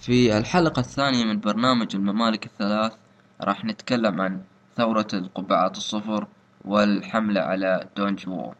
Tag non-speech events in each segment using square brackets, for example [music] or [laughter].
في الحلقة الثانية من برنامج الممالك الثلاث راح نتكلم عن ثورة القبعات الصفر والحملة على دونج وو.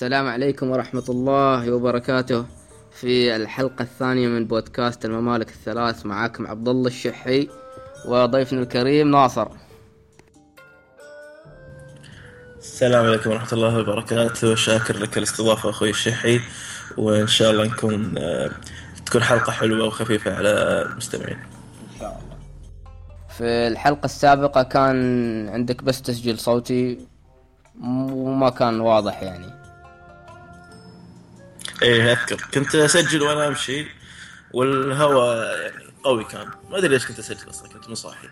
السلام عليكم ورحمة الله وبركاته. في الحلقة الثانية من بودكاست الممالك الثلاث معاكم عبد الله الشحي وضيفنا الكريم ناصر. السلام عليكم ورحمة الله وبركاته. شاكر لك الاستضافة أخوي الشحي وإن شاء الله نكون آه، تكون حلقة حلوة وخفيفة على المستمعين. في الحلقة السابقة كان عندك بس تسجيل صوتي وما كان واضح يعني. إيه أذكر. كنت أسجل وأنا أمشي والهواء يعني قوي كان. ما أدري ليش كنت أسجل أصلا كنت مو صاحي.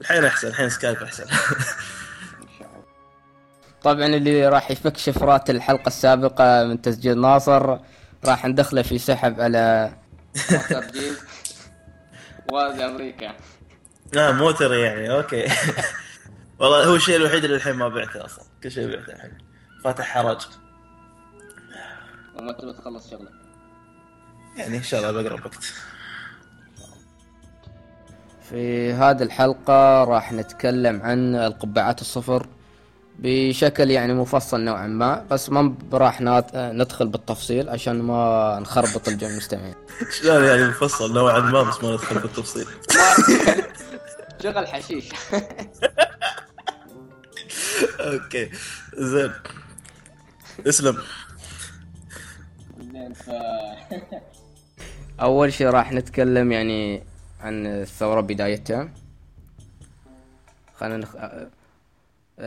الحين أحسن الحين سكايب أحسن. [laughs] طبعا اللي راح يفك شفرات الحلقة السابقة من تسجيل ناصر راح ندخله في سحب على وادي [laughs] أمريكا. لا مو ترى يعني أوكي. [laughs] والله هو الشيء الوحيد اللي الحين ما بعته أصلا. كل شيء بعته الحين. فاتح حرج وما تبي تخلص شغلك. يعني إن شاء الله بقرب وقت. في هذه الحلقة راح نتكلم عن القبعات الصفر بشكل يعني مفصل نوعا ما بس ما راح نات- ندخل بالتفصيل عشان ما نخربط الجميع. المستمعين شلون يعني مفصل نوعا ما بس ما ندخل بالتفصيل. [laughs] شغل حشيش. [laughs] أوكي زين. اسلم. [laughs] أول شيء راح نتكلم يعني عن الثورة بدايتها. خلينا نخ...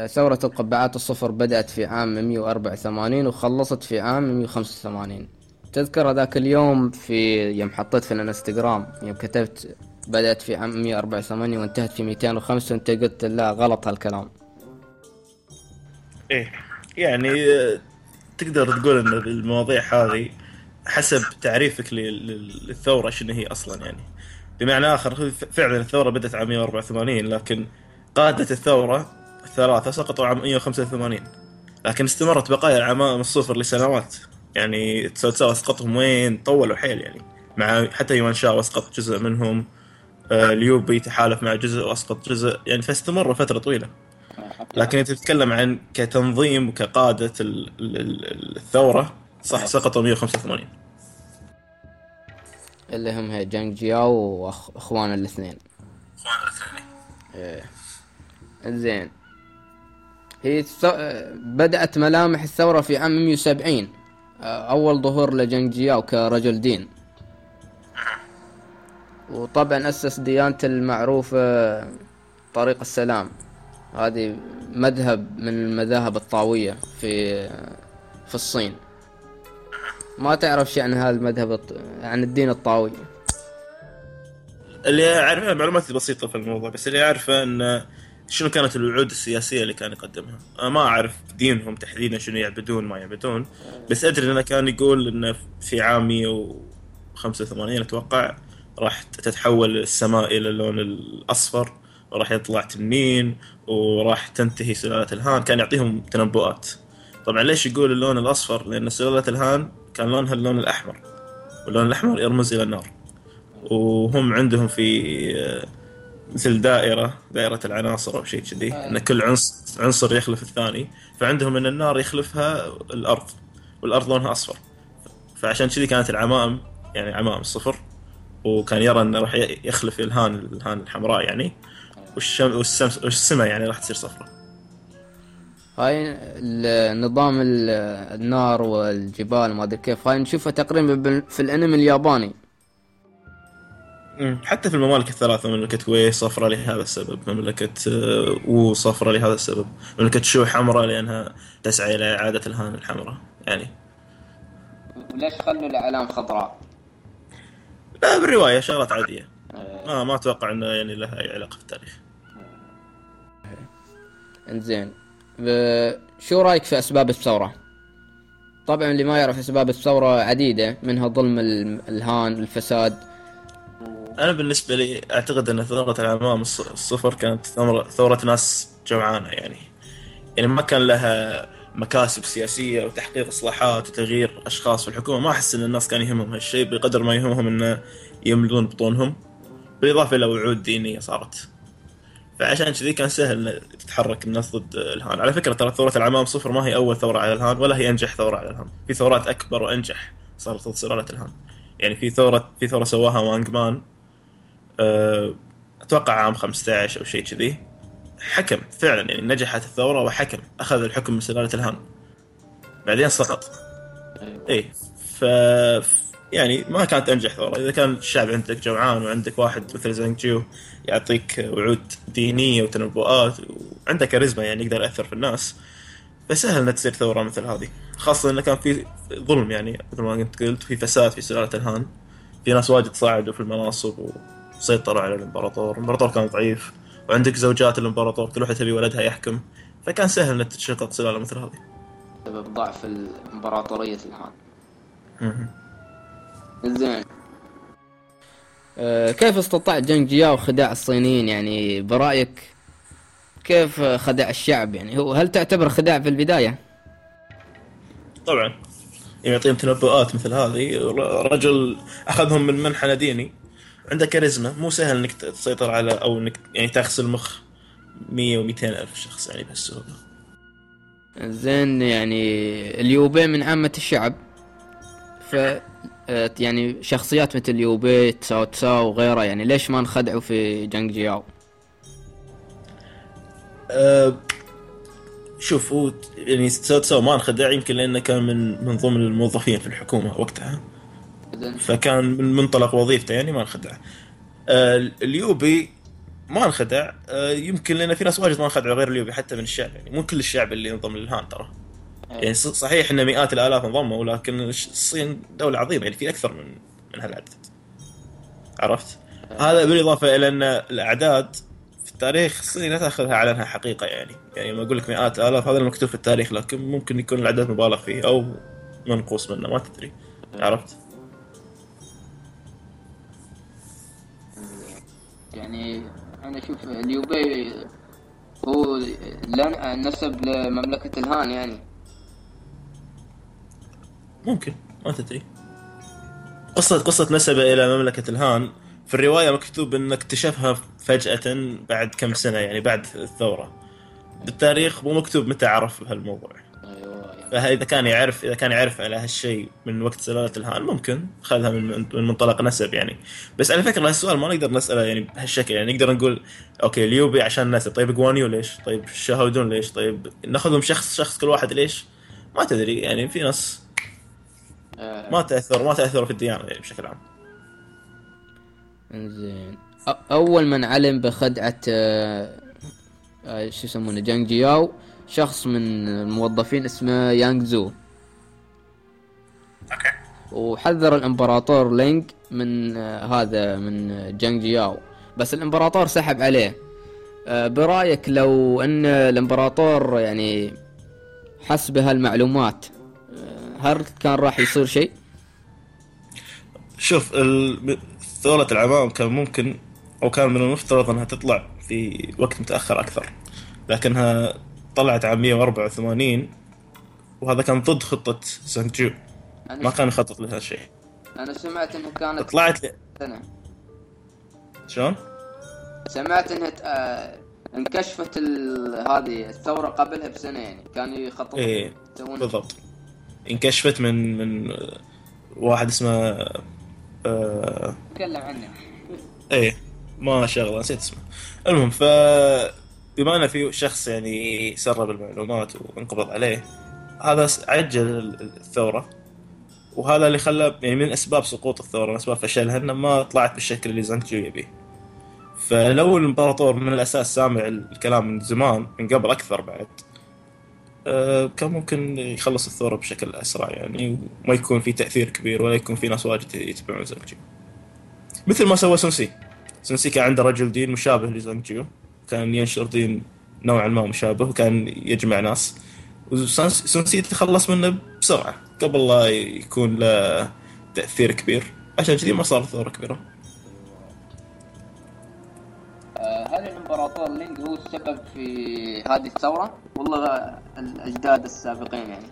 ثورة القبعات الصفر بدأت في عام 184 وخلصت في عام 185 تذكر ذاك اليوم في يوم حطيت في الانستغرام يوم كتبت بدأت في عام 184 وانتهت في 205 وانت قلت لا غلط هالكلام. إيه يعني تقدر تقول إن المواضيع هذه حسب تعريفك لل- لل- للثورة شنو هي أصلا يعني. بمعنى آخر فعلا الثورة بدأت عام 184 لكن قادة الثورة الثلاثة سقطوا عام 185 لكن استمرت بقايا العمائم الصفر لسنوات. يعني تساو تساو أسقطهم وين؟ طولوا حيل يعني. مع حتى يوان شاو أسقط جزء منهم آه، اليوبي تحالف مع جزء وأسقط جزء. يعني فاستمروا فترة طويلة. لكن انت تتكلم عن كتنظيم وكقاده ال- ال- ال- الثورة صح سقطوا 185 اللي هم هي جانج جياو وأخوان الاثنين. زين هي الث- بدأت ملامح الثورة في عام 170 أول ظهور لجنج جياو كرجل دين. وطبعا أسس ديانته المعروفة طريق السلام. هذه مذهب من المذاهب الطاوية في في الصين. ما تعرف شيء عن هذا المذهب الط- عن الدين الطاوي. اللي أعرفه معلوماتي بسيطة في الموضوع بس اللي أعرفه إن شنو كانت الوعود السياسية اللي كان يقدمها. أنا ما أعرف دينهم تحديدا شنو يعبدون ما يعبدون بس أدري انه كان يقول انه في عام 185 أتوقع راح تتحول السماء إلى اللون الأصفر وراح يطلع تنين وراح تنتهي سلالة الهان. كان يعطيهم تنبؤات. طبعا ليش يقول اللون الأصفر؟ لأن سلالة الهان كان لونها اللون الأحمر واللون الأحمر يرمز إلى النار. وهم عندهم في آه، مثل دائرة دائرة العناصر أو شيء كذي أن كل عنصر عنصر يخلف الثاني. فعندهم أن النار يخلفها الأرض والأرض لونها أصفر. فعشان كذي كانت العمائم يعني عمائم الصفر. وكان يرى أنه راح يخلف الهان الهان الحمراء يعني. والشم والسمس والسماء يعني راح تصير صفراء. هاي نظام ال- النار والجبال ما أدري كيف. هاي نشوفها تقريبا في الأنمي الياباني. حتى في الممالك الثلاثة مملكة وي صفرة لهذا السبب مملكة آه، وو صفرة لهذا السبب مملكة شو حمراء لأنها تسعى إلى إعادة الهان الحمراء يعني. وليش خلوا الإعلام خضراء؟ لا بالرواية شغلات عادية. ما ما أتوقع أنه يعني لها أي علاقة في التاريخ إنزين. شو رأيك في أسباب الثورة؟ طبعا اللي ما يعرف أسباب الثورة عديدة منها ظلم ال- الهان الفساد. أنا بالنسبة لي أعتقد أن ثورة العمام الص- الصفر كانت ثورة ناس جوعانة يعني. يعني ما كان لها مكاسب سياسية وتحقيق إصلاحات وتغيير أشخاص في الحكومة. ما أحس إن الناس كان يهمهم هالشيء بقدر ما يهمهم إنه يملون بطونهم. بالإضافة إلى وعود دينية صارت. فعشان كذي كان سهل تتحرك الناس ضد الهان. على فكرة ترى ثورة العمام صفر ما هي أول ثورة على الهان ولا هي أنجح ثورة على الهان. في ثورات أكبر وأنجح صارت ضد سلالة الهان. يعني في ثورة في ثورة سواها وانج مان أه، أتوقع عام 15 أو شيء كذي. حكم فعلا يعني نجحت الثورة وحكم أخذ الحكم من سلالة الهان. بعدين سقط. اي ف يعني ما كانت أنجح ثوره إذا كان الشعب عندك جوعان وعندك واحد مثل زانج جيو يعطيك وعود دينية وتنبؤات وعنده كاريزما يعني يقدر يأثر في الناس فسهل انها تصير ثورة مثل هذه. خاصة انه كان في ظلم يعني مثل ما كنت قلت في فساد في سلالة الهان. في ناس واجد صعدوا في المناصب وسيطروا على الإمبراطور. الإمبراطور كان ضعيف. وعندك زوجات الإمبراطور كل واحدة تبي ولدها يحكم. فكان سهل إنك تشقق سلالة مثل هذه. بسبب ضعف الإمبراطورية الهان. زين. آه، كيف استطاع جنج جياو خداع الصينيين؟ يعني برأيك كيف خدع الشعب؟ يعني هو هل تعتبر خداع في البداية؟ طبعا. يعني يعطيهم تنبؤات مثل هذه. رجل أخذهم من منحنى ديني. عنده كاريزما. مو سهل إنك تسيطر على أو إنك يعني تغسل مخ 100 و200 ألف شخص يعني بهالسهوله زين يعني اليوبي من عامة الشعب. ف يعني شخصيات مثل اليوبي تساو تساو وغيره يعني ليش ما انخدعوا في جنج جياو؟ أه شوف هو يعني تساو تساو ما انخدع يمكن لأنه كان من من ضمن الموظفين في الحكومة وقتها. فكان من منطلق وظيفته يعني ما انخدع. أه اليوبي ما انخدع. أه يمكن لأن في ناس واجد ما انخدعوا غير اليوبي حتى من الشعب يعني مو كل الشعب اللي انضم للهان ترى. يعني صحيح إن مئات الآلاف انضموا لكن الصين دولة عظيمة يعني في أكثر من من هالعدد عرفت؟ هذا بالإضافة إلى أن الأعداد في التاريخ الصيني لا تأخذها على أنها حقيقة يعني يعني لما أقول لك مئات الاف هذا المكتوب في التاريخ لكن ممكن يكون الأعداد مبالغ فيه أو منقوص منه ما تدري عرفت؟ يعني أنا أشوف اليوبي هو نسب لمملكة الهان يعني ممكن ما تدري قصة قصة نسبه إلى مملكة الهان في الرواية مكتوب إنه اكتشفها فجأة بعد كم سنة يعني بعد الثورة بالتاريخ مو مكتوب متى عرف بهالموضوع فإذا كان يعرف إذا كان يعرف على هالشيء من وقت سلالة الهان ممكن خذها من من منطلق نسب يعني بس على فكرة هالسؤال ما نقدر نسأله يعني بهالشكل يعني نقدر نقول أوكي اليوبي عشان نسب طيب جوانيو ليش؟ طيب شاهودون ليش؟ طيب ناخذهم شخص شخص كل واحد ليش؟ ما تدري يعني في ناس ما تأثر ما تأثر في الديانة يعني بشكل عام. انزين. أ- أول من علم بخدعة آه، آه، شو يسمونه جانج جياو شخص من الموظفين اسمه يانغ زو. okay. وحذر الإمبراطور لينج من آه، هذا من جانج جياو بس الإمبراطور سحب عليه. آه، برأيك لو أن الإمبراطور يعني حس بهالمعلومات آه، هل كان راح يصير شيء؟ شوف ثورة العمام كان ممكن أو كان من المفترض أنها تطلع في وقت متأخر أكثر. لكنها طلعت عام 184 وهذا كان ضد خطة سانجو ما كان يخطط لهذا الشيء أنا سمعت إنها كانت طلعت سنة. شلون؟ سمعت إنها ت- آه، انكشفت ال- هذه الثورة قبلها بسنة يعني. كانوا يخططون يسوون بالضبط. انكشفت من من واحد اسمه آه تكلم عنه. إيه ما شغله نسيت اسمه. المهم ف بما ان في شخص يعني سرب المعلومات وانقبض عليه هذا عجل الثورة. وهذا اللي خلى يعني من أسباب سقوط الثورة من أسباب فشلها انه ما طلعت بالشكل اللي زانجيو يبيه. فلو الإمبراطور من الأساس سامع الكلام من زمان من قبل أكثر بعد كان ممكن يخلص الثورة بشكل أسرع يعني وما يكون في تأثير كبير ولا يكون في ناس واجد يتبعون زانجيو. مثل ما سوى سونسي. سونسي كان عنده رجل دين مشابه لزانجيو. كان ينشر دين نوعا ما مشابه وكان يجمع ناس. وسونسي خلص منه بسرعة قبل لا يكون له تأثير كبير. عشان كذي ما صارت ثورة كبيرة. السبب في هذه الثورة؟ والله الأجداد السابقين يعني.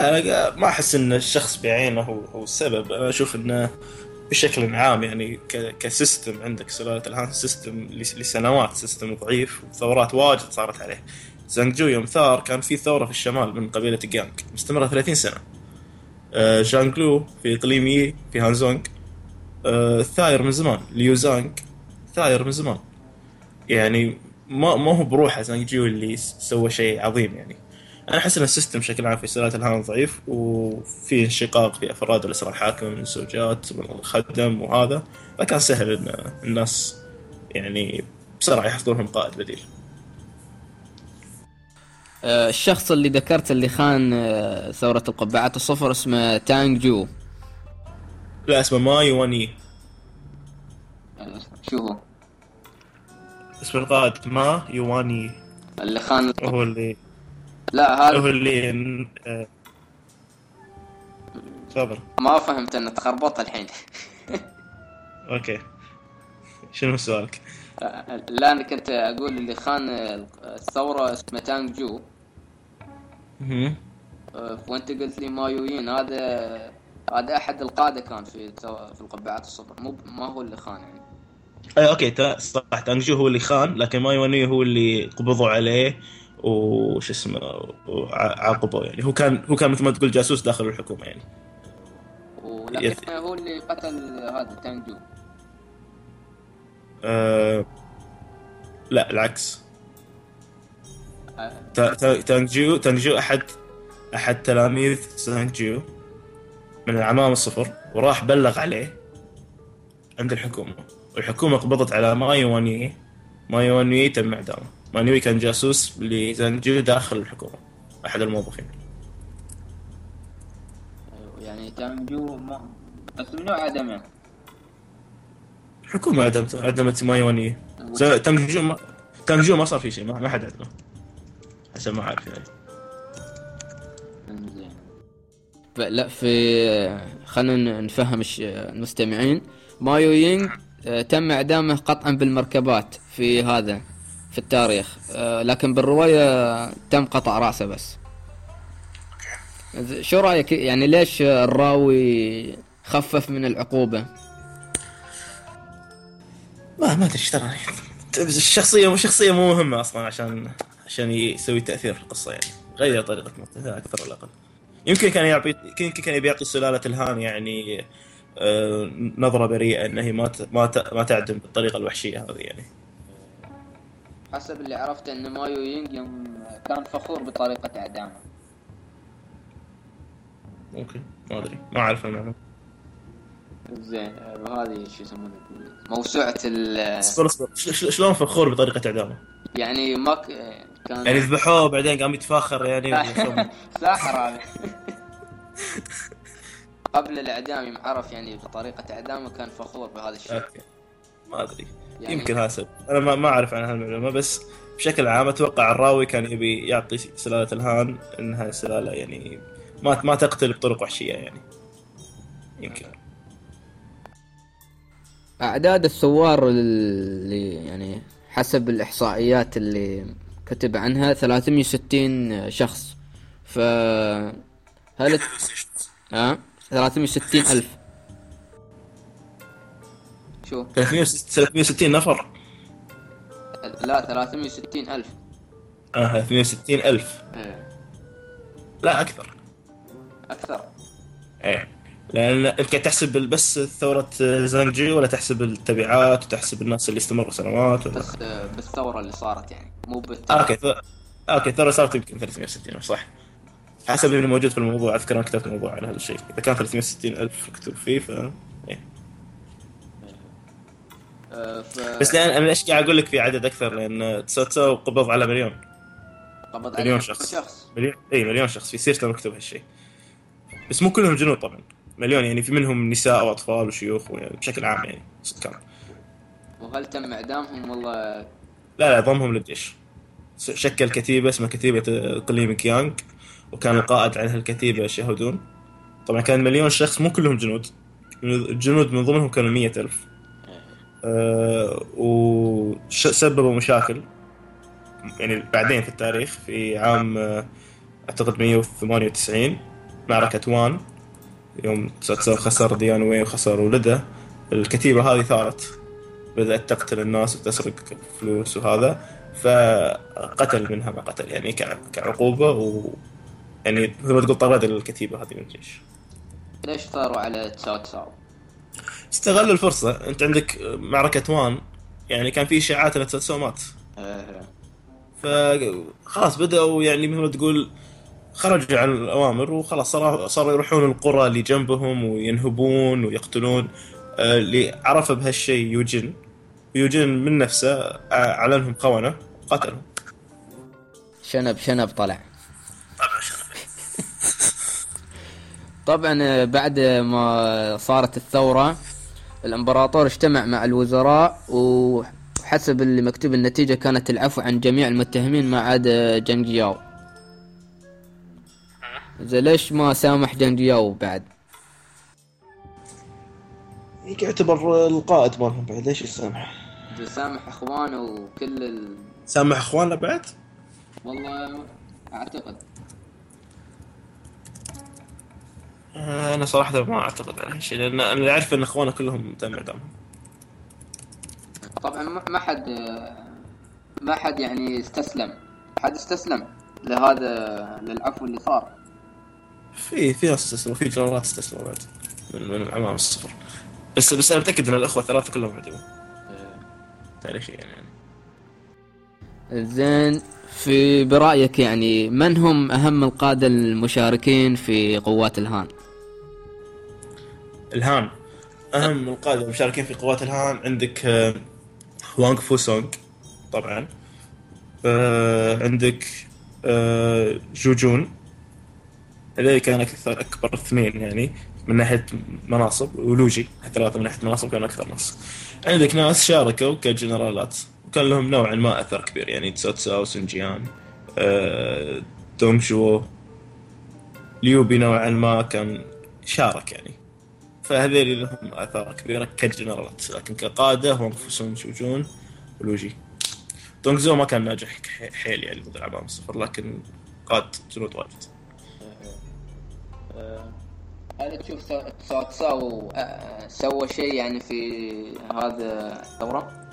أنا ما أحس إن الشخص بعينه هو السبب. أنا أشوف إنه بشكل عام يعني ك system عندك سلالة الهان system لس- لسنوات system ضعيف وثورات واجد صارت عليه. زانجو يوم ثار كان في ثورة في الشمال من قبيلة جانج مستمرة 30 سنة. آه، جانجلو في اقليم يي في هانزونج آه، ثاير من زمان ليو زانج ثاير من زمان. يعني ما ما هو بروحه زانجيو اللي سوى شيء عظيم يعني. أنا أحس إن ال system بشكل عام في سلاله الهان ضعيف وفي انشقاق في أفراد الأسرة الحاكمة من الزوجات من الخدم وهذا. فكان سهل إن الناس يعني بسرعة يحصلون لهم قائد بديل. آه، الشخص اللي ذكرت اللي خان آه، ثورة القبعات الصفر اسمه تانج جو. لا اسمه ماي واني شو هو؟ اسم القائد ما؟ يواني. اللي خان هو اللي لا هو هذا اللي آه، تفضل. ما فهمت إنه تخربط الحين. [laughs] okay. شنو سؤالك؟ آه، لا أنا كنت أقول اللي خان آه، الثورة اسمه تانج جو. آه، وأنت قلت لي مايويين هذا هذا أحد القادة كان في في القبعات الصفر مو ما هو اللي خان يعني. اي okay تا- صح تانجو هو اللي خان لكن ماي واني هو اللي قبضوا عليه وش اسمه وعاقبه يعني. هو كان هو كان مثل ما تقول جاسوس داخل الحكومة يعني. ولكن يث- هو اللي قتل هذا تانج جو أه لا العكس. آه، تا- تا- تانجيو تانجيو احد أحد تلاميذ سانجيو من العمام الصفر وراح بلغ عليه عند الحكومة. والحكومة قبضت على مايواني مايواني تم اعدامه. مايواني كان جاسوس لزانجيو داخل الحكومة أحد الموظفين. يعني تانج جو ما بس منو عدم يعني الحكومة عدمته عدمت مايواني تانجيو ما تانجيو ما صار في شيء ما حد عدمه. حسب ما اعرف يعني لا في خلينا نفهم المستمعين. مايو يينغ تم إعدامه قطعا بالمركبات في هذا في التاريخ. آه، لكن بالرواية تم قطع رأسه بس. شو رأيك؟ يعني ليش الراوي خفف من العقوبة؟ ما ما أدري إيش ترى؟ الشخصية مو شخصية مو مهمة أصلا عشان عشان يسوي تأثير في القصة يعني. غير طريقة موته أكثر ولا أقل. يمكن كان يعطي يمكن كان يبي يعطي سلاله الهان يعني آه، نظرة بريئة انها هي ما ما ما تعدم بالطريقة الوحشية هذه يعني. حسب اللي عرفته إن مايو يينغ يوم كان فخور بطريقة إعدامه. ممكن ما أدري ما أعرف المعلومه زين وهذه شو يسمونه؟ موسوعة ال اصبر اصبر شلون فخور بطريقة إعدامه؟ يعني ما ك... كان يعني ذبحوه بعدين قام يتفاخر يعني؟ [laughs] ساحر هذا. [laughs] قبل الإعدام يوم عرف يعني بطريقة إعدامه كان فخور بهذا الشيء. أوكي. ما أدري. يعني يمكن هذا سبب. أنا ما ما أعرف عن هالمعلومة بس بشكل عام أتوقع الراوي كان يبي يعطي سلالة الهان إنها سلالة يعني ما ما تقتل بطرق وحشية يعني. يمكن. أعداد الثوار اللي يعني حسب الإحصائيات اللي كتب عنها 360 شخص. ف هل ها؟ 360 ألف. شو؟ 360 نفر؟ لا 360 ألف. آه 360 ألف. لا أكثر. أكثر؟ إيه. لأن أنت قاعد تحسب بس ثورة زانجي ولا تحسب التبعات وتحسب الناس اللي استمروا سنوات ولا؟ بس بالثورة اللي صارت يعني. مو بالت... okay ث... okay الثورة صارت يمكن 360 صح. حسب اللي موجود في الموضوع. أذكر أنا كتبت موضوع عن هذا الشيء. إذا كان 360 ألف مكتوب فيه ف إيه. آه، ف... بس لأن أنا ليش قاعد أقول لك في عدد أكثر؟ لأن تسوتسو قبض على مليون. قبض مليون عليه شخص. شخص. مليون اي مليون شخص. في سيرته مكتوب هالشيء. بس مو كلهم جنود طبعا. مليون يعني في منهم نساء وأطفال وشيوخ يعني بشكل عام يعني سكان وهل تم إعدامهم؟ والله لا لا ضمهم للجيش. شكل كتيبة اسمها كتيبة إقليم كيانغ. وكان القائد عن هالكتيبة شهودون طبعا كان مليون شخص مو كلهم جنود. الجنود من ضمنهم كانوا مية ألف. أه وسببوا مشاكل. يعني بعدين في التاريخ في عام آه، أعتقد 198 معركة وان يوم تسو خسر ديان وي وخسر ولده. الكتيبة هذه ثارت. بدأت تقتل الناس وتسرق فلوس وهذا. فقتل منها ما قتل يعني كعقوبة و يعني مثل ما تقول طرد الكتيبة هذه من الجيش ليش ثاروا على تساو تساو؟ استغلوا الفرصة. أنت عندك معركة وان يعني كان في إشاعات إن تساو مات. فخلاص بدأوا يعني مثل ما تقول خرجوا عن الأوامر وخلاص صاروا صاروا يروحون القرى اللي جنبهم وينهبون ويقتلون آه، اللي عرف بهالشيء يوجن. يوجن من نفسه آه، أعلنهم خونة وقتلهم. شنب شنب طلع. طبعا آه، بعد ما صارت الثورة الإمبراطور اجتمع مع الوزراء وحسب اللي مكتوب النتيجة كانت العفو عن جميع المتهمين ما عدا جانج ياو زي ليش ما سامح جانج ياو بعد يعتبر القائد مالهم بعد ليش يسامح؟ سامح إخوانه وكل ال... سامح إخوانه بعد؟ والله أعتقد آه، أنا صراحة ما أعتقد على هالشيء لأن أنا اللي أعرف إن أخوانه كلهم تم اعدامهم طبعا ما حد ما حد يعني استسلم. حد استسلم لهذا للعفو اللي صار. في في ناس استسلموا في جنرالات استسلموا بعد من من العمام الصفر. بس بس أنا متأكد إن الأخوة الثلاثة كلهم عدموا تاريخيا يعني. زين في برأيك يعني من هم أهم القادة المشاركين في قوات الهان؟ الهان. أهم القاده المشاركين في قوات الهان عندك آه، وانغ فو سونغ طبعا. آه، عندك آه، جوجون هذول كان أكثر أكبر اثنين يعني من ناحية مناصب. ولوجي ثلاثة من ناحية مناصب كانوا أكثر ناس عندك ناس شاركوا كجنرالات. وكان لهم نوعا ما أثر كبير يعني تسوتساو سنجيان دونغ شو ليوبي نوعا ما كان شارك يعني. فهذول لهم آثار كبيرة كجنرالات لكن كقادة هم فوسون شوجون ولوجي دونغ زو ما كان ناجح حيل يعني ضد العمام الصفر لكن قاد جنود واجد. هل تشوف تساو آه، سوى شيء يعني في هذا الثورة؟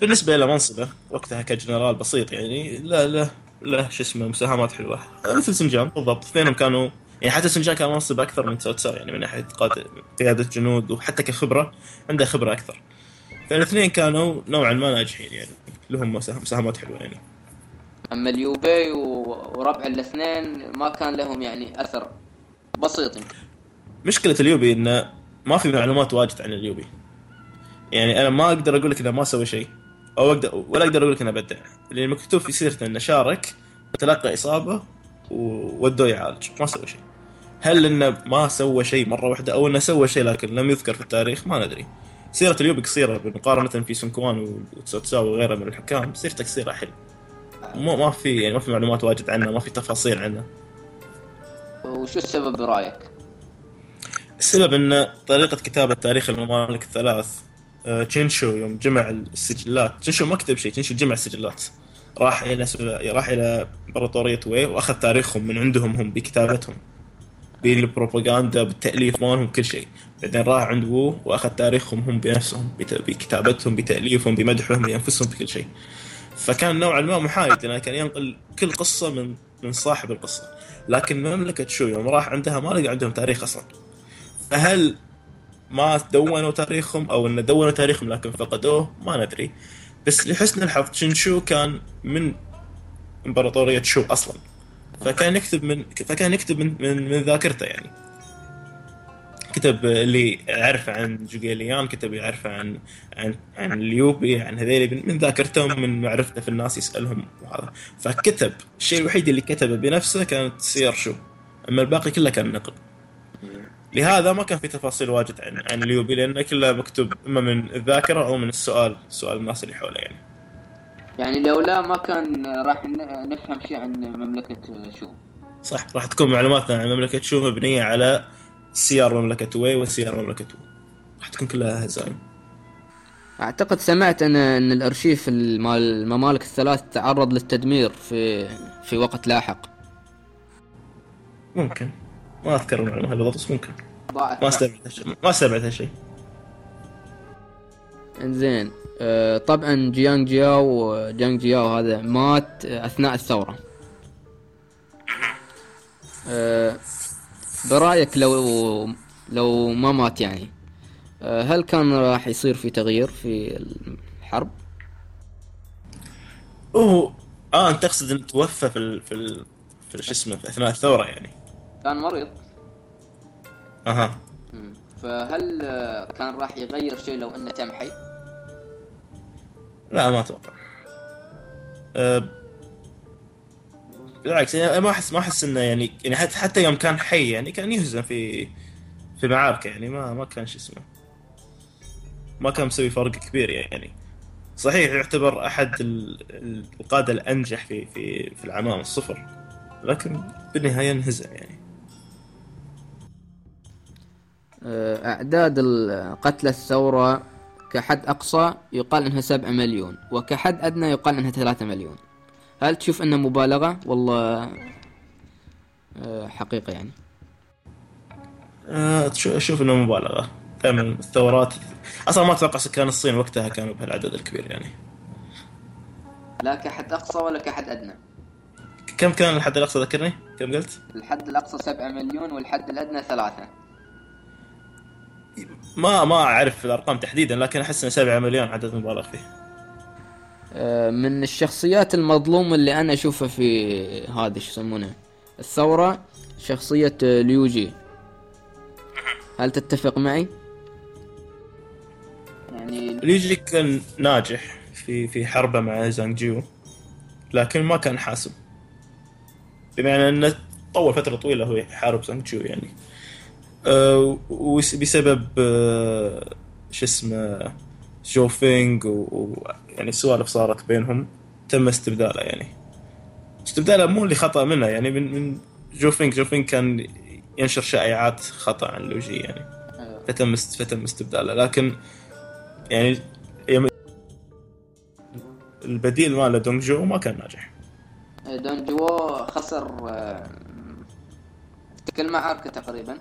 بالنسبة إلى منصبه وقتها كجنرال بسيط يعني لا لا لا شو اسمه مساهمات حلوة. مثل سنجان بالضبط. اثنينهم كانوا يعني حتى سنجان كان منصب أكثر من تساو يعني من ناحية قيادة جنود وحتى كخبرة عنده خبرة أكثر. فالاثنين كانوا نوعا ما ناجحين يعني لهم مساهمات حلوة يعني. أما اليوبي وربع الاثنين ما كان لهم يعني أثر بسيط مشكلة اليوبي إنه ما في معلومات واجد عن اليوبي. يعني أنا ما أقدر أقول لك إنه ما سوى شيء أو أقدر ولا أقدر أقول لك إنه بدع. اللي مكتوب في سيرته إنه شارك تلقى إصابة وودوه يعالج ما سوى شيء. هل إنه ما سوى شيء مرة واحدة أو إنه سوى شيء لكن لم يذكر في التاريخ ما ندري. سيرة ليوبي قصيرة مقارنة في سونكوان وتسوتساو وغيره من الحكام سيرته قصيرة حلو. ما ما في يعني ما في معلومات واجد عنه ما في تفاصيل عنه. وشو السبب برأيك؟ السبب إن طريقة كتابة تاريخ الممالك الثلاث تشينشو آه، يوم جمع السجلات. تشينشو ما كتب شيء تشينشو جمع السجلات. راح إلى راح إلى امبراطوريه وي وأخذ تاريخهم من عندهم هم بكتابتهم بالبروباغندا بالتأليف مالهم كل شيء. بعدين راح عند وو وأخذ تاريخهم هم بنفسهم بكتابتهم بتأليفهم بمدحهم لانفسهم بكل شيء. فكان نوعا ما محايد لأنه كان ينقل كل قصة من من صاحب القصة. لكن مملكة شو يوم راح عندها ما لقى عندهم تاريخ أصلا. فهل ما دونوا تاريخهم أو إن دونوا تاريخهم لكن فقدوه؟ ما ندري. بس لحسن الحظ تشنشو كان من إمبراطورية شو أصلا. فكان يكتب من فكان يكتب من من, من ذاكرته يعني. كتب اللي يعرف عن جوجيليانغ كتب يعرف عن عن عن ليوبي عن هذيل من ذاكرتهم من معرفته في الناس يسألهم وهذا. فكتب الشيء الوحيد اللي كتبه بنفسه كانت سيرة شو. أما الباقي كله كان نقل لهذا ما كان في تفاصيل واجد عن عن ليوبي لأنه كله مكتوب إما من الذاكرة أو من السؤال سؤال الناس اللي حوله يعني. يعني لو لا ما كان راح نفهم شيء عن مملكة شو. صح راح تكون معلوماتنا عن مملكة شو مبنية على سيار مملكة وي وسيار مملكة وو راح تكون كلها هزايم. أعتقد سمعت ان أن الأرشيف مال الممالك الثلاث تعرض للتدمير في في وقت لاحق. ممكن. ما أذكر المعلومة هذه بالضبط بس ممكن. ضاعت. ما أستبعد هالشيء ما أستبعد هالشيء إنزين. آه، طبعا جيانج جياو جيانج جياو هذا مات أثناء الثورة. آه، برأيك لو لو ما مات يعني آه، هل كان راح يصير في تغيير في الحرب؟ هو آه أنت تقصد إنه توفى في ال... في ال... في شو اسمه أثناء الثورة يعني. كان مريض. أها. فهل كان راح يغير شيء لو أنه تم حي؟ لا ما أتوقع. أه بالعكس يعني ما أحس ما أحس إنه يعني يعني حتى حتى يوم كان حي يعني كان يهزم في في معارك يعني ما ما كان شو اسمه. ما كان مسوي فرق كبير يعني. صحيح يعتبر أحد ال- ال- القادة الأنجح في في في العمام الصفر. لكن بالنهاية انهزم يعني. أعداد ال- قتلى الثورة كحد أقصى يقال إنها سبعة مليون وكحد أدنى يقال إنها ثلاثة مليون. هل تشوف إنه مبالغة؟ والله آه، حقيقة يعني. تشو- أشوف انه مبالغة. دائما الثورات أصلا ما أتوقع سكان الصين وقتها كانوا بهالعدد الكبير يعني. لا كحد أقصى ولا كحد أدنى. كم كان الحد الأقصى؟ ذكرني؟ كم قلت؟ الحد الأقصى سبعة مليون والحد الأدنى ثلاثة. ما ما أعرف الأرقام تحديدا لكن أحس ان 7 مليون عدد مبالغ فيه. آه، من الشخصيات المظلومة اللي أنا أشوفها في هذه شو يسمونه الثورة شخصية آه، ليوجي هل تتفق معي؟ يعني ليجي كان ناجح في في حربه مع زانج جيو لكن ما كان حاسم. بمعنى إنه طول فترة طويلة هو يحارب زانج جيو يعني. أه وبسبب أه شو اسمه جو فينغ ويعني سوالف صارت بينهم تم استبداله يعني. استبداله مو اللي خطأ منه يعني من من جو فينغ جو فينغ كان ينشر شائعات خطأ عن لوجي يعني. آه، فتم. فتم استبداله لكن يعني. البديل ماله دونج جو ما كان ناجح دون جو خسر آه، كل معركة تقريبا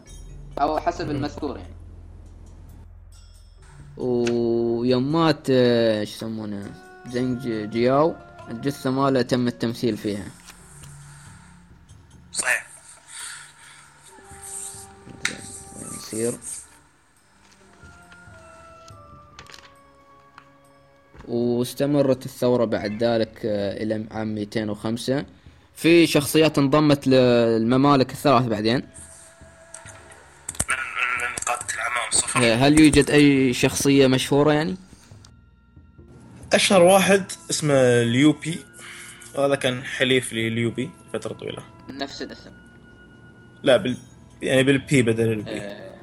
أو حسب المذكور يعني. ويوم مات آه، شو يسمونه؟ زنج جياو. الجثة ماله تم التمثيل فيها. صحيح. وين نصير واستمرت الثورة بعد ذلك آه، إلى عام 205 في شخصيات انضمت للممالك الثلاث بعدين. هل يوجد أي شخصية مشهورة يعني؟ أشهر واحد اسمه ليوبي. هذا كان حليف لليوبي فترة طويلة. نفس الاسم. لا بال يعني بالبي بدل البي. آه،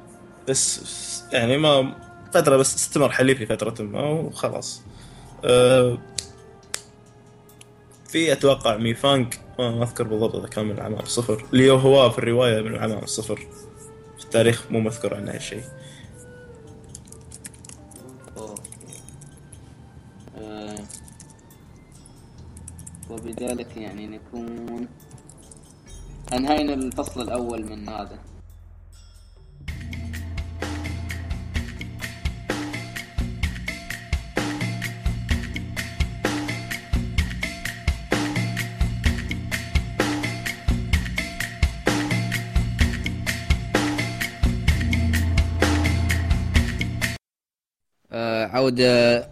بس يعني ما فترة بس استمر حليف لفترة ما وخلاص. أه في أتوقع ميفانج ما أذكر بالضبط إذا كان من العمام الصفر. ليو هو في الرواية من العمام الصفر. في التاريخ مو مذكور عنه شيء. وبذلك يعني نكون أنهينا الفصل الأول من هذا. آه، عودة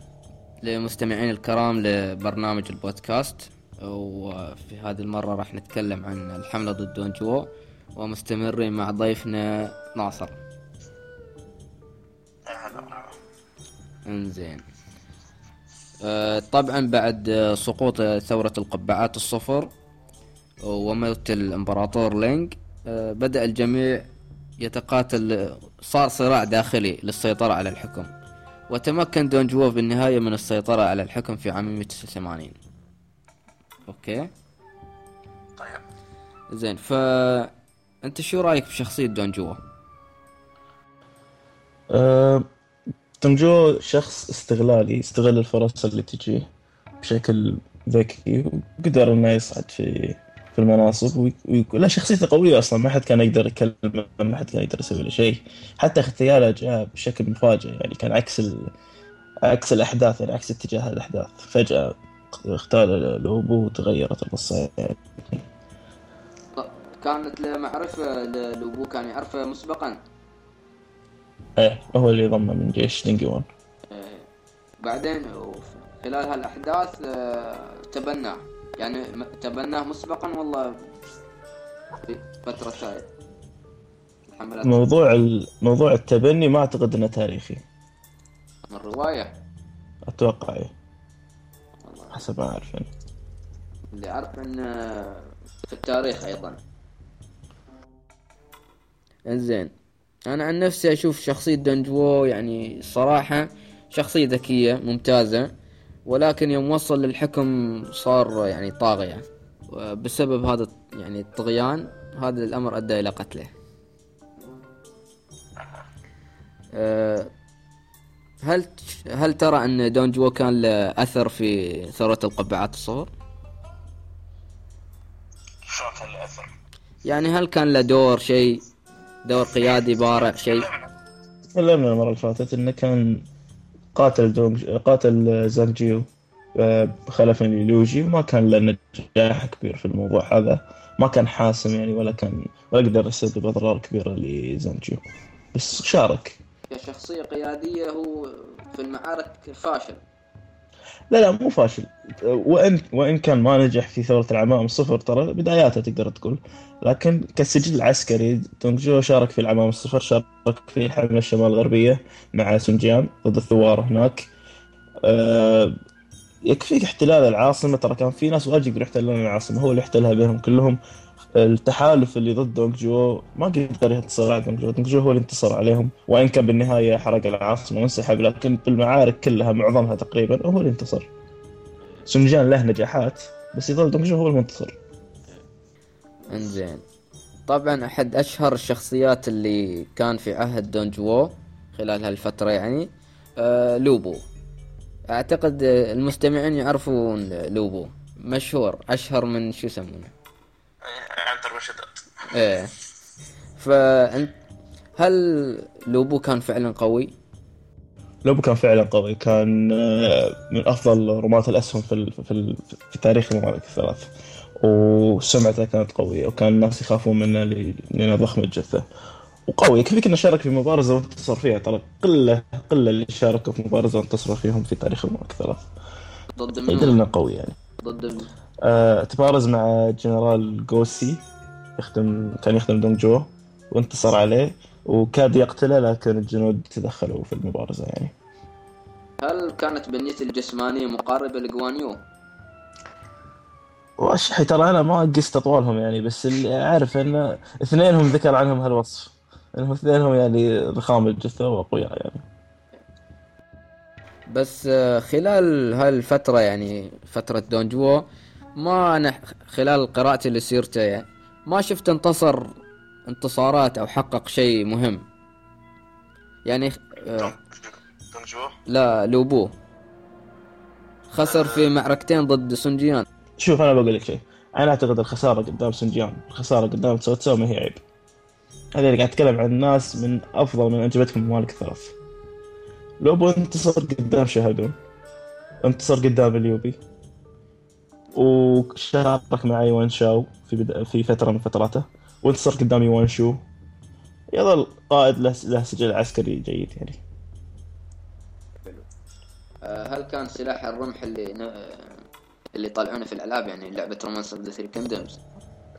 لمستمعين الكرام لبرنامج البودكاست. وفي هذه المرة راح نتكلم عن الحملة ضد دون جوو ومستمرين مع ضيفنا ناصر. انزين. آه، طبعا بعد سقوط ثورة القبعات الصفر وموت الإمبراطور لينج آه، بدأ الجميع يتقاتل صار صراع داخلي للسيطرة على الحكم. وتمكن دون جوو بالنهاية من السيطرة على الحكم في عام 189 okay. طيب. زين ف أنت شو رأيك بشخصية دون جوا أه... دونجو شخص استغلالي استغل الفرص اللي تجيه بشكل ذكي وقدر إنه يصعد في في المناصب وي... وي... لا شخصيته قوية أصلا ما حد كان يقدر يكلمه ما حد كان يقدر يسوي له شيء. حتى اغتياله جاء بشكل مفاجئ يعني كان عكس ال... عكس الأحداث يعني عكس اتجاه الأحداث. فجأة اغتال لوبو وتغيرت القصة يعني كانت له معرفة لوبو كان يعرفه مسبقا. إيه هو اللي ضمه من جيش دينجيون إيه. بعدين خلال هالأحداث آه، تبناه يعني تبناه مسبقا والله في فترة ثانية الحملات موضوع موضوع التبني ما أعتقد إنه تاريخي. من الرواية أتوقع إيه. حسب ما أعرف يعني. اللي أعرف إن في التاريخ أيضا. إنزين. أنا عن نفسي أشوف شخصية دونجوو يعني صراحة شخصية ذكية ممتازة ولكن يوم وصل للحكم صار يعني طاغية. بسبب هذا يعني الطغيان هذا الأمر أدى إلى قتله. أه، هل هل ترى أن دون جو كان له أثر في ثورة القبعات الصفر؟ شلون كان له أثر؟ يعني هل كان له دور شيء دور قيادي بارع شيء؟ تكلمنا المرة اللي فاتت إنه كان قاتل دونج قاتل زانجيو آه، خلفا للوجي وما كان له نجاح كبير في الموضوع هذا ما كان حاسم يعني ولا كان ولا قدر يسبب إضرار كبيره لزانجيو بس شارك كشخصية قيادية هو في المعارك فاشل. لا لا مو فاشل. وإن وإن كان ما نجح في ثورة العمام الصفر ترى بداياته تقدر تقول. لكن كسجل عسكري تونجو شارك في العمام الصفر شارك في الحملة الشمال الغربية مع سونجيان ضد الثوار هناك. أه يكفيك احتلال العاصمة. ترى كان في ناس واجد يقدروا يحتلون العاصمة هو اللي احتلها بينهم كلهم. التحالف اللي ضد دونج جو ما قدر ينتصر على دونج جو. دونج جو هو اللي انتصر عليهم وإن كان بالنهاية حرق العاصمة وانسحب لكن بالمعارك كلها معظمها تقريبا هو اللي انتصر. سنجان له نجاحات بس يظل دونج جو هو المنتصر. إنزين. طبعا أحد أشهر الشخصيات اللي كان في عهد دونج وو خلال هالفترة يعني آه لوبو. أعتقد المستمعين يعرفون لوبو. مشهور أشهر من شو يسمونه. عنتر وشداد إيه. فانت هل لوبو كان فعلا قوي؟ لوبو كان فعلا قوي. كان آه، من أفضل رماة الأسهم في في, في تاريخ الممالك الثلاث. وسمعته كانت قوية وكان الناس يخافون منه لأنه ضخم الجثه وقوي يكفيك انه شارك في مبارزه وانتصر فيها؟ ترى قلة قلة اللي شاركوا في مبارزه وانتصروا فيهم في تاريخ المملكه الثلاث. ضد من؟ يدل انه قوي يعني. ضد من؟ آه تبارز مع جنرال جوسي يخدم كان يخدم دونج جو وانتصر عليه وكاد يقتله لكن الجنود تدخلوا في المبارزة يعني. هل كانت بنيته الجسمانية مقاربة لجوانيو؟ واشحي ترى أنا ما قست أطوالهم يعني بس اللي أعرف إن اثنينهم ذكر عنهم هالوصف. إنهم اثنينهم يعني ضخام الجثة وأقوياء يعني. بس آه، خلال هالفترة يعني فترة دون جوو ما أنا خلال قراءتي لسيرته يعني ما شفت انتصر انتصارات أو حقق شيء مهم. يعني آه لا لوبو. خسر في معركتين ضد سونجيان. شوف أنا بقول لك شيء. أنا أعتقد الخسارة قدام سونجيان الخسارة قدام تسوتسو ما هي عيب. هذا اللي قاعد أتكلم عن ناس من أفضل من انجبتهم الممالك الثلاث. لوبو انتصر قدام شهدون انتصر قدام اليوبي. وشارك مع ايوان شاو في بدا في فترة من فتراته. وانتصر قدام يوان شو يظل قائد له, له سجل عسكري جيد يعني. آه، هل كان سلاح الرمح اللي اللي يطلعونه في الألعاب يعني لعبة Romance of the Three Kingdoms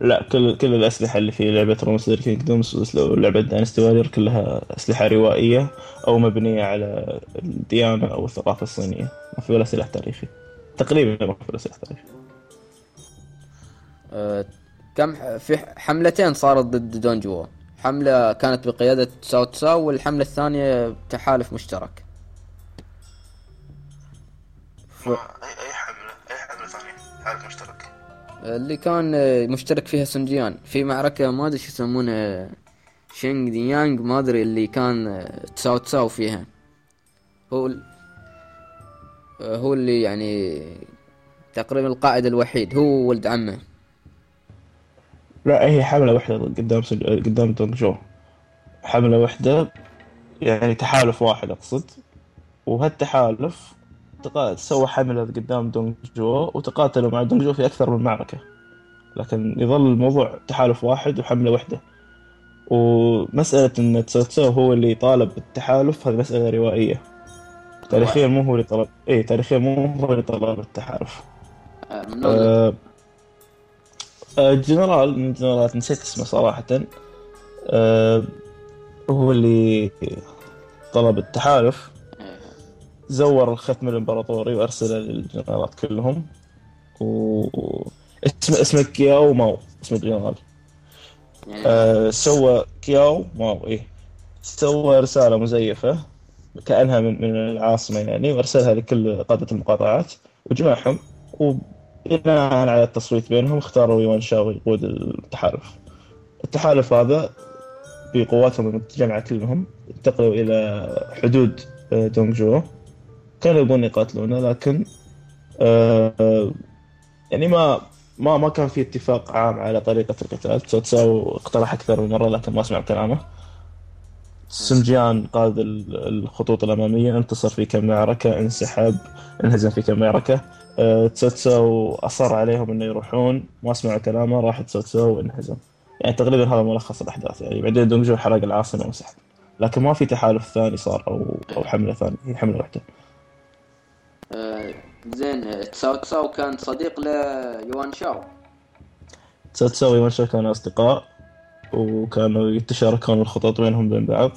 لا كل كل الأسلحة اللي في لعبة Romance Kingdoms ولعبه Dynasty Warrior كلها أسلحة روائية أو مبنية على الديانة أو الثقافة الصينية. ما في ولا سلاح تاريخي. تقريبا ما في ولا سلاح تاريخي. كم في حملتين صارت ضد دونجو حملة كانت بقيادة ساو تساو والحملة الثانية تحالف مشترك. ف... اي حملة أي حملة ثانية؟ تحالف مشترك. اللي كان آه، مشترك فيها سنجيان في معركة ما أدري شو يسمونها شينج دي يانج ما أدري اللي كان آه، تساو تساو فيها. هو ال- آه، هو اللي يعني تقريبا القائد الوحيد هو ولد عمه. لا هي حملة واحدة قدام دج... قدام دونج جو حملة واحدة يعني تحالف واحد أقصد. وهالتحالف تقا- سوى حملة قدام دونج جو وتقاتلوا مع دونج جو في أكثر من معركة. لكن يظل الموضوع تحالف واحد وحملة واحدة. ومسألة إن تسوتسو هو اللي طالب بالتحالف هذه مسألة روائية. تاريخيا مو هو اللي طلب إيه تاريخيا مو هو اللي طلب التحالف. آه، جنرال من الجنرالات نسيت اسمه صراحة. آه، هو اللي طلب التحالف. زور الختم الامبراطوري وارسله للجنرالات كلهم. و اسمه اسمه كياو ماو اسم الجنرال. يعني آه سوى كياو ماو إيه. سوى رسالة مزيفة كأنها من من العاصمة يعني وارسلها لكل قادة المقاطعات وجمعهم وبناء على التصويت بينهم اختاروا يوان شاو يقود التحالف. التحالف هذا بقواتهم المتجمعة كلهم انتقلوا إلى حدود آه، دونجو كانوا يبون يقاتلونه لكن آه، يعني ما ما ما كان في اتفاق عام على طريقة القتال. تسوتساو اقترح أكثر من مرة لكن ما سمعوا كلامه. سنجيان قاد ال- الخطوط الأمامية انتصر في كم معركة انسحب انهزم في كم معركة آه، تسوتساو أصر عليهم إنه يروحون ما سمعوا كلامه راح تسوتساو وانهزم. يعني تقريبا هذا ملخص الأحداث يعني بعدين دونجو حرق العاصمة وانسحب. لكن ما في تحالف ثاني صار أو أو حملة ثانية هي حملة واحدة. آه، زين آه، تساو تساو كان صديق ليوان شاو. تسو ويوان شاو كانوا أصدقاء وكانوا يتشاركون الخطط بينهم بين بعض.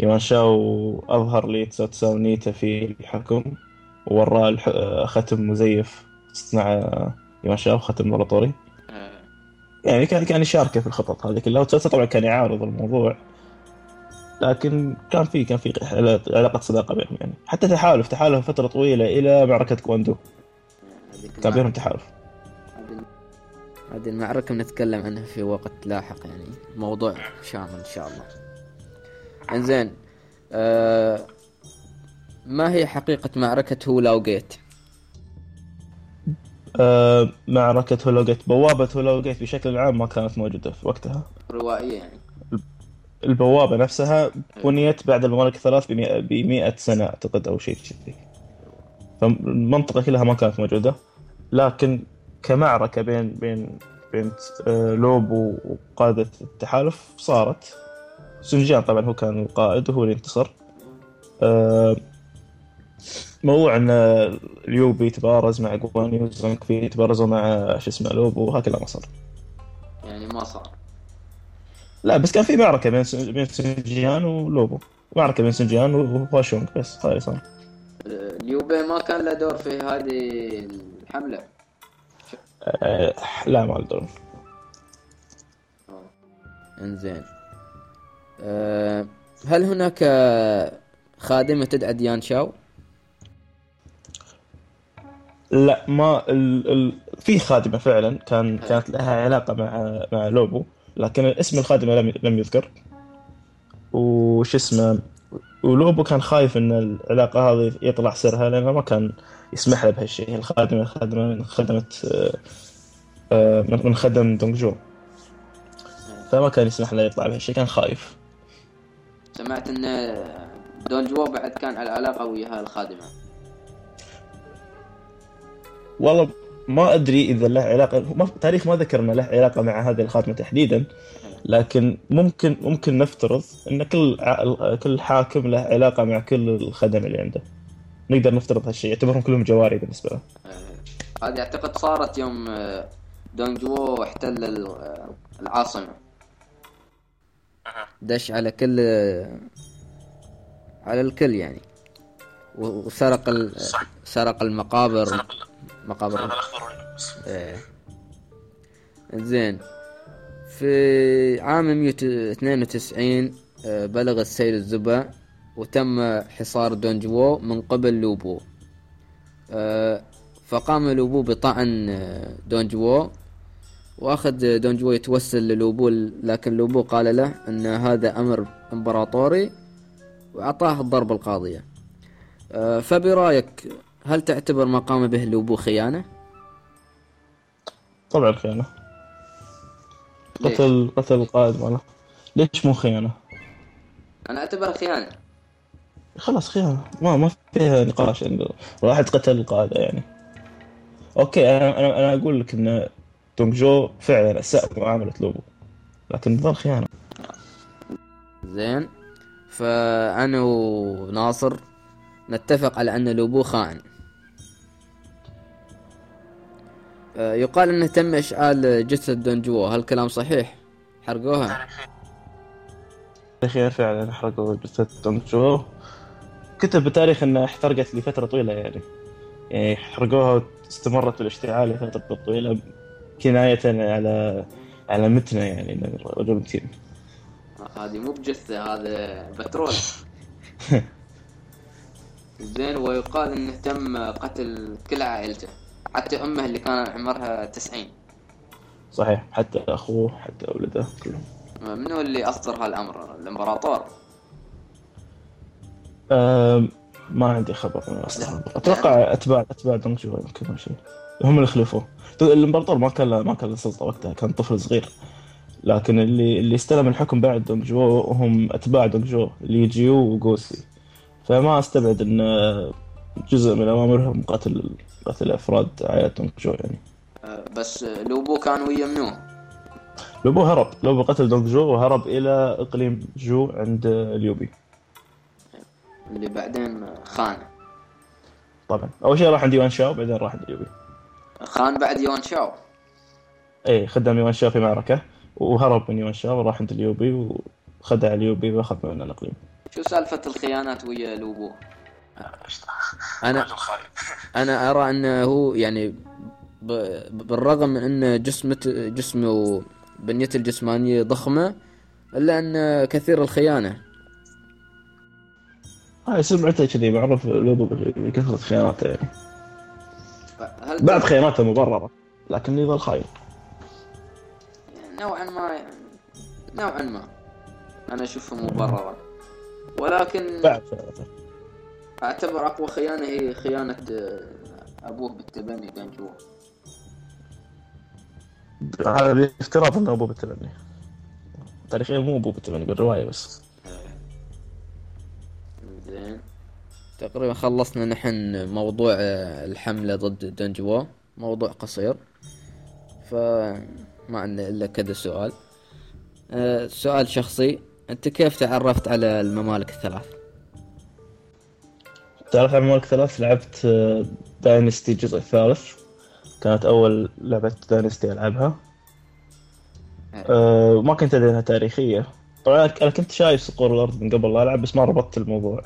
يوان شاو أظهر لتسوتساو نيته في الحكم. ووراه الح- ختم مزيف صنع يوان شاو ختم امبراطوري آه، يعني كان كان يشاركه في الخطط هذه كلها وتسوتساو طبعا كان يعارض الموضوع. لكن كان في كان في علاقة صداقة بينهم يعني. حتى تحالف تحالف فترة طويلة إلى معركة كواندو. كان بينهم تحالف. هذه- المعركة بنتكلم عنها في وقت لاحق يعني. موضوع شامل إن شاء الله. إنزين آه ما هي حقيقة معركة هولاو Gate؟ آه، معركة هولو Gate بوابة هولو Gate بشكل عام ما كانت موجودة في وقتها. روائية يعني. البوابة نفسها بنيت بعد الممالك الثلاث ب 100 سنة أعتقد أو شيء كذي. فالمنطقة كلها ما كانت موجودة. لكن كمعركة بين بين بين آه، لوب وقادة التحالف صارت. سنجان طبعا هو كان القائد وهو اللي انتصر آه، موضوع إن اليوبي يتبارز مع جواني وزنكفي يتبارزوا مع شو اسمه لوب وهكذا ما صار. يعني ما صار. لا بس كان في معركة بين بين سنجيان ولوبو. معركة بين سنجيان وهواشونغ بس هذا اللي صار. آه، اليوبي ما كان له دور في هذه الحملة. آه، لا ما له دور. إنزين. آه هل هناك خادمة تدعى ديان شاو؟ لا ما ال... ال... في خادمة فعلا كان كانت لها علاقة مع مع لوبو لكن اسم الخادمة لم لم يذكر. وش اسمه ولوبو كان خايف إن العلاقة هذه يطلع سرها لأنه ما كان يسمح له بهالشيء. الخادمة خادمة من خدمة آه، آه، من خدم دونجو فما كان يسمح له يطلع بهالشيء كان خايف. سمعت إن دون جو بعد كان على علاقة ويا الخادمة. والله ما أدري إذا له علاقة ما تاريخ ما ذكر انه له علاقة مع هذه الخاتمة تحديدا لكن ممكن ممكن نفترض إن كل ع- كل حاكم له علاقة مع كل الخدم اللي عنده. نقدر نفترض هالشيء يعتبرهم كلهم جواري بالنسبة له. آه، هذه أعتقد صارت يوم آه، دون جو احتل آه، العاصمة. دش على كل على الكل يعني. وسرق ال... سرق المقابر. مقابر إيه. زين في عام 192 آه، بلغ السيل الزبا وتم حصار دونجوو من قبل لوبو. آه، فقام لوبو بطعن آه، دونجوو وأخذ دون جوي يتوسل للوبو لكن لوبو قال له إن هذا أمر إمبراطوري وأعطاه الضربة القاضية. فبرأيك هل تعتبر ما قام به لوبو خيانة؟ طبعا خيانة؟ قتل قتل القائد ماله. ليش مو خيانة؟ أنا أعتبرها خيانة. خلاص خيانة. ما ما فيها نقاش. إن واحد قتل القائد يعني. okay أنا أنا أنا أقول لك إن دونج جو فعلا أساء معاملة لوبو. لكن ظل خيانة. زين. فأنا وناصر نتفق على أن لوبو خائن. يقال إنه تم إشعال جثة دونجوو. هل الكلام صحيح؟ حرقوها. تاريخيا فعلا حرقوا جثة دونج جو كتب بالتاريخ إنها احترقت لفترة طويلة يعني. يعني حرقوها واستمرت بالاشتعال لفترة طويلة كناية على على متنة يعني الرجل متين هذه مو بجثة هذا بترول. [laughs] زين ويقال إنه تم قتل كل عائلته. حتى أمه اللي كان عمرها 90 صحيح حتى أخوه حتى ولده كلهم. منو اللي أصدر هالأمر؟ الإمبراطور. ما عندي خبر من أصلا أتوقع اتباع أتباع دونج جو يمكن شيء. هم اللي خلفوه. الإمبراطور ما كان ما كان له سلطة وقتها كان طفل صغير. لكن اللي اللي استلم الحكم بعد دونج جو هم أتباع دونج جو لي جيو وغوسي فما أستبعد إن جزء من أوامرهم قتل قتل افراد عائله دونج جو يعني. آه، بس لوبو كان ويا منو؟ لوبو هرب. لوبو قتل دونج جو وهرب إلى إقليم جو عند ليو بي. اللي بعدين خان. طبعا. أول شيء راح عند يوان شاو بعدين راح عند اليوبي. خان بعد يون شاو؟ إيه خدم يوان شاو في معركة وهرب من يوان شاو وراح عند اليوبي وخدع اليوبي وأخذ منه الإقليم. شو سالفة الخيانات ويا لوبو؟ أنا [laughs] أنا أرى أنه هو يعني بالرغم من أن جسمه جسمه بنيته الجسمانية ضخمة إلا أن كثير الخيانة. هاي سمعته كذي معروف لوبو بكثرة خياناته يعني. هل بعض خياناته مبررة لكن يظل خاين. نوعا ما نوعا ما. أنا اشوفها مبررة. ولكن بعد خياناته أعتبر أقوى خيانة هي خيانة آه، أبوه بالتبني دانجو هذا بافتراض إنه أبوه بالتبني. تاريخيا مو أبوه بالتبني بالرواية بس. زين. تقريبا خلصنا نحن موضوع آه، الحملة ضد دنجوا موضوع قصير. فما عندنا إلا كذا سؤال. آه، سؤال شخصي. أنت كيف تعرفت على الممالك الثلاث؟ تعرف عن الممالك الثلاث؟ لعبت Dynasty الجزء الثالث كانت أول لعبة Dynasty ألعبها. أه ما كنت أدري إنها تاريخية. طبعا أنا كنت شايف صقور الأرض من قبل لا ألعب بس ما ربطت الموضوع.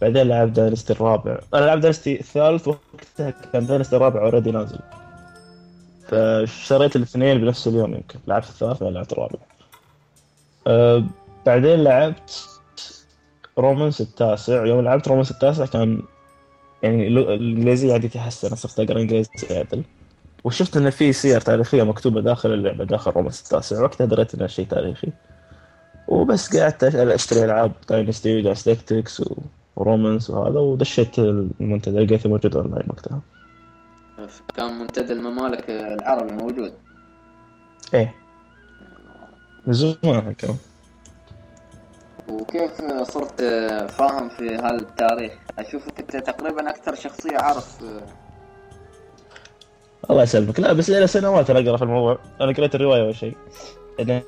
بعدين لعبت Dynasty الرابع. أنا لعبت Dynasty الثالث وقتها كان Dynasty الرابع already نازل. فشريت الاثنين بنفس اليوم يمكن. لعبت الثالث بعدين لعبت الرابع. أه بعدين لعبت Romance التاسع يوم لعبت Romance التاسع كان يعني الإنجليزية عندي تحسن صرت أقرأ إنجليزي عدل. وشفت إن في سير تاريخية مكتوبة داخل اللعبة داخل Romance التاسع وقتها دريت انه شيء تاريخي. وبس قعدت أشتري ألعاب Dynasty و Dynasty Tactics و- و Romance وهذا ودشيت المنتدى لقيته موجود أونلاين وقتها. كان منتدى الممالك العربي موجود. إيه. من زمان كان. وكيف صرت فاهم في هالتاريخ؟ أشوفك أنت تقريبا أكثر شخصية عارف الله يسلمك. لا بس لي سنوات أنا أقرأ في الموضوع. أنا قريت الرواية أول شيء. بعدين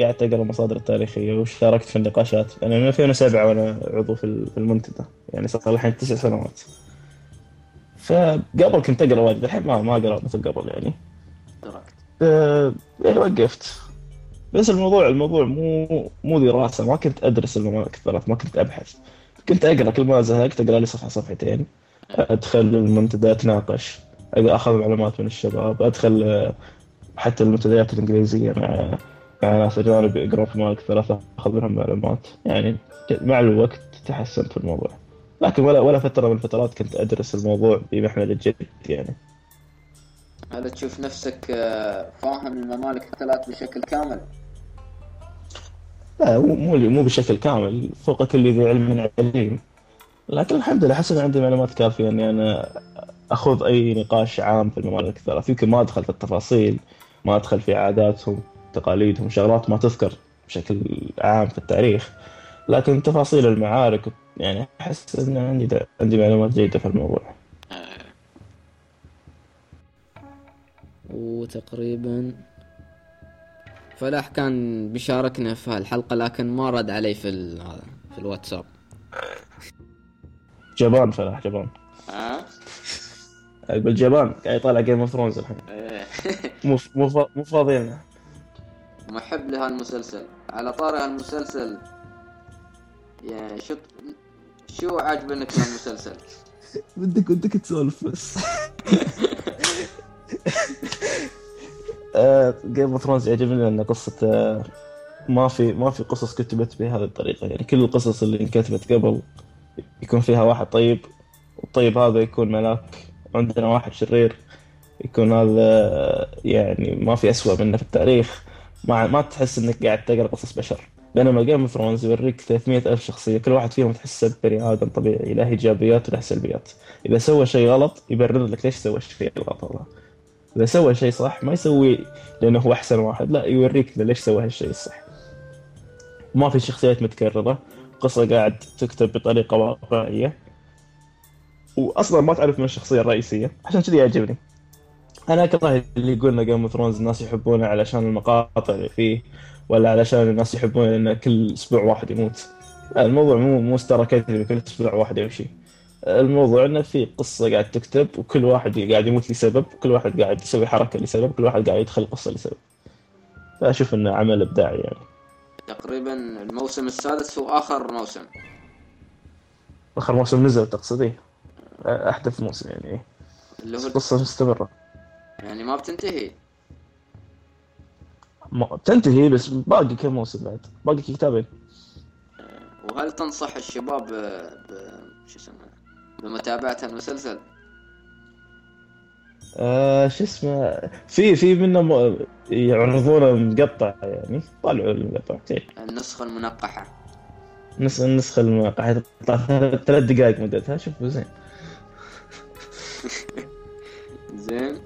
قعدت أقرأ المصادر التاريخية واشتركت في النقاشات. أنا من 2007 وأنا عضو في ال- في المنتدى يعني صار الحين تسع سنوات. فقبل كنت أقرأ واجد. الحين ما ما اقرا مثل قبل يعني. تركت آه، يعني وقفت. بس الموضوع الموضوع مو مو دراسه ما كنت أدرس الثلاث ما كنت أبحث. كنت أقرأ. كل ما زهقت أقرأ لي صفحه صفحتين. أدخل المنتدى أتناقش. أخذ معلومات من الشباب. أدخل آه، حتى المنتديات الإنجليزية مع مع ناس أجانب يقرون في ثلاثة اخذ منهم معلومات. يعني مع الوقت تحسنت في الموضوع. لكن ولا ولا فترة من الفترات كنت أدرس الموضوع بمحمل الجد يعني. هل تشوف نفسك آه، فاهم الممالك الثلاث بشكل كامل؟ لا مو مو بشكل كامل فوق كل ذي علم عليم. لكن الحمد لله احس عندي معلومات كافية إني أنا أخوض أي نقاش عام في الممالك الثلاث. يمكن ما أدخل في التفاصيل ما أدخل في عاداتهم تقاليدهم شغلات ما تذكر بشكل عام في التاريخ. لكن تفاصيل المعارك يعني أحس إن عندي عندي معلومات جيدة في الموضوع. وتقريبا فلاح كان بيشاركنا في هالحلقة لكن ما رد علي في هذا في الواتساب. جبان فلاح جبان. ها؟ بالجبان قاعد يطالع Game of Thrones الحين. مو مو مو فاضيين. محب لهالمسلسل على طاري هالمسلسل يعني شو شو عاجبنك من المسلسل؟ [laughs] بدك بدك تسولف بس. [laughs] Game of Thrones يعجبني لأن قصة آه، ما في ما في قصص كتبت بهذه الطريقة. يعني كل القصص اللي انكتبت قبل يكون فيها واحد طيب والطيب هذا يكون ملاك. عندنا واحد شرير يكون هذا آه، يعني ما في أسوأ منه في التاريخ. ما ما تحس إنك قاعد تقرأ قصص بشر. بينما Game of Thrones يوريك 300 ألف شخصية كل واحد فيهم تحسه بني آدم طبيعي له إيجابيات وله سلبيات. إذا سوى شيء غلط يبرر لك ليش سوى الشيء الغلط هذا. إذا سوى شيء صح ما يسوي لأنه هو أحسن واحد. لا يوريك ليش سوى هالشيء الصح. ما في شخصيات متكررة. قصة قاعد تكتب بطريقة واقعية. وأصلا ما تعرف من الشخصية الرئيسية. عشان كذي يعجبني. أنا أكره اللي يقولنا Game of Thrones الناس يحبونه علشان المقاطع اللي فيه ولا علشان الناس يحبون انه كل أسبوع واحد يموت. الموضوع مو مو اكاديمي كل أسبوع واحد يمشي الموضوع إنه في قصة قاعد تكتب وكل واحد قاعد يموت لسبب كل واحد قاعد يسوي حركة لسبب كل واحد قاعد يدخل قصة لسبب. فأشوف إنه عمل إبداعي يعني. تقريبا الموسم السادس هو آخر موسم. آخر موسم نزل تقصدي أحدث موسم يعني اللي هو قصة مستمرة. يعني ما بتنتهي. ما بتنتهي بس باقي كم موسم بعد؟ باقي كتابين. وهل تنصح الشباب ب... ب... شو اسمه بمتابعة المسلسل؟ آه شو اسمه في في منه م... يعرضونه مقطع يعني طلعوا المقطع النسخة المنقحة. نسخة النسخة المنقحة تطلع ثلاث دقائق مدتها شوف زين. [laughs] زين.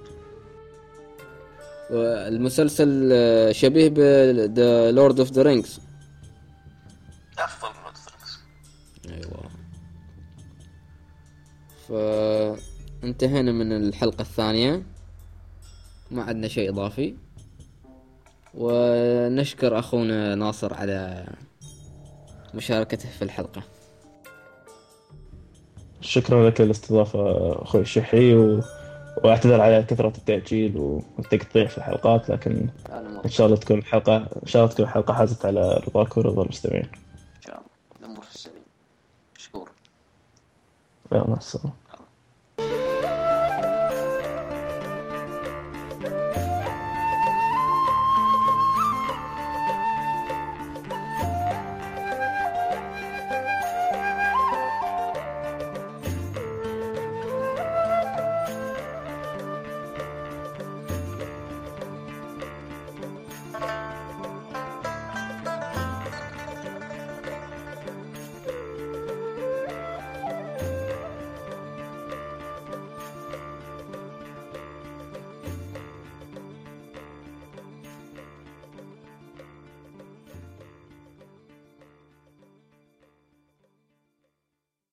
المسلسل شبيه ب The Lord of the Rings فانتهينا من الحلقة الثانية. ما عندنا شيء إضافي. ونشكر أخونا ناصر على مشاركته في الحلقة. شكرا لك الاستضافة أخوي الشحي و... واعتذر على كثرة التأجيل والتقطيع في الحلقات لكن إن شاء الله تكون الحلقة إن شاء الله تكون الحلقة حازت على رضاك ورضا المستمعين. ان شاء الله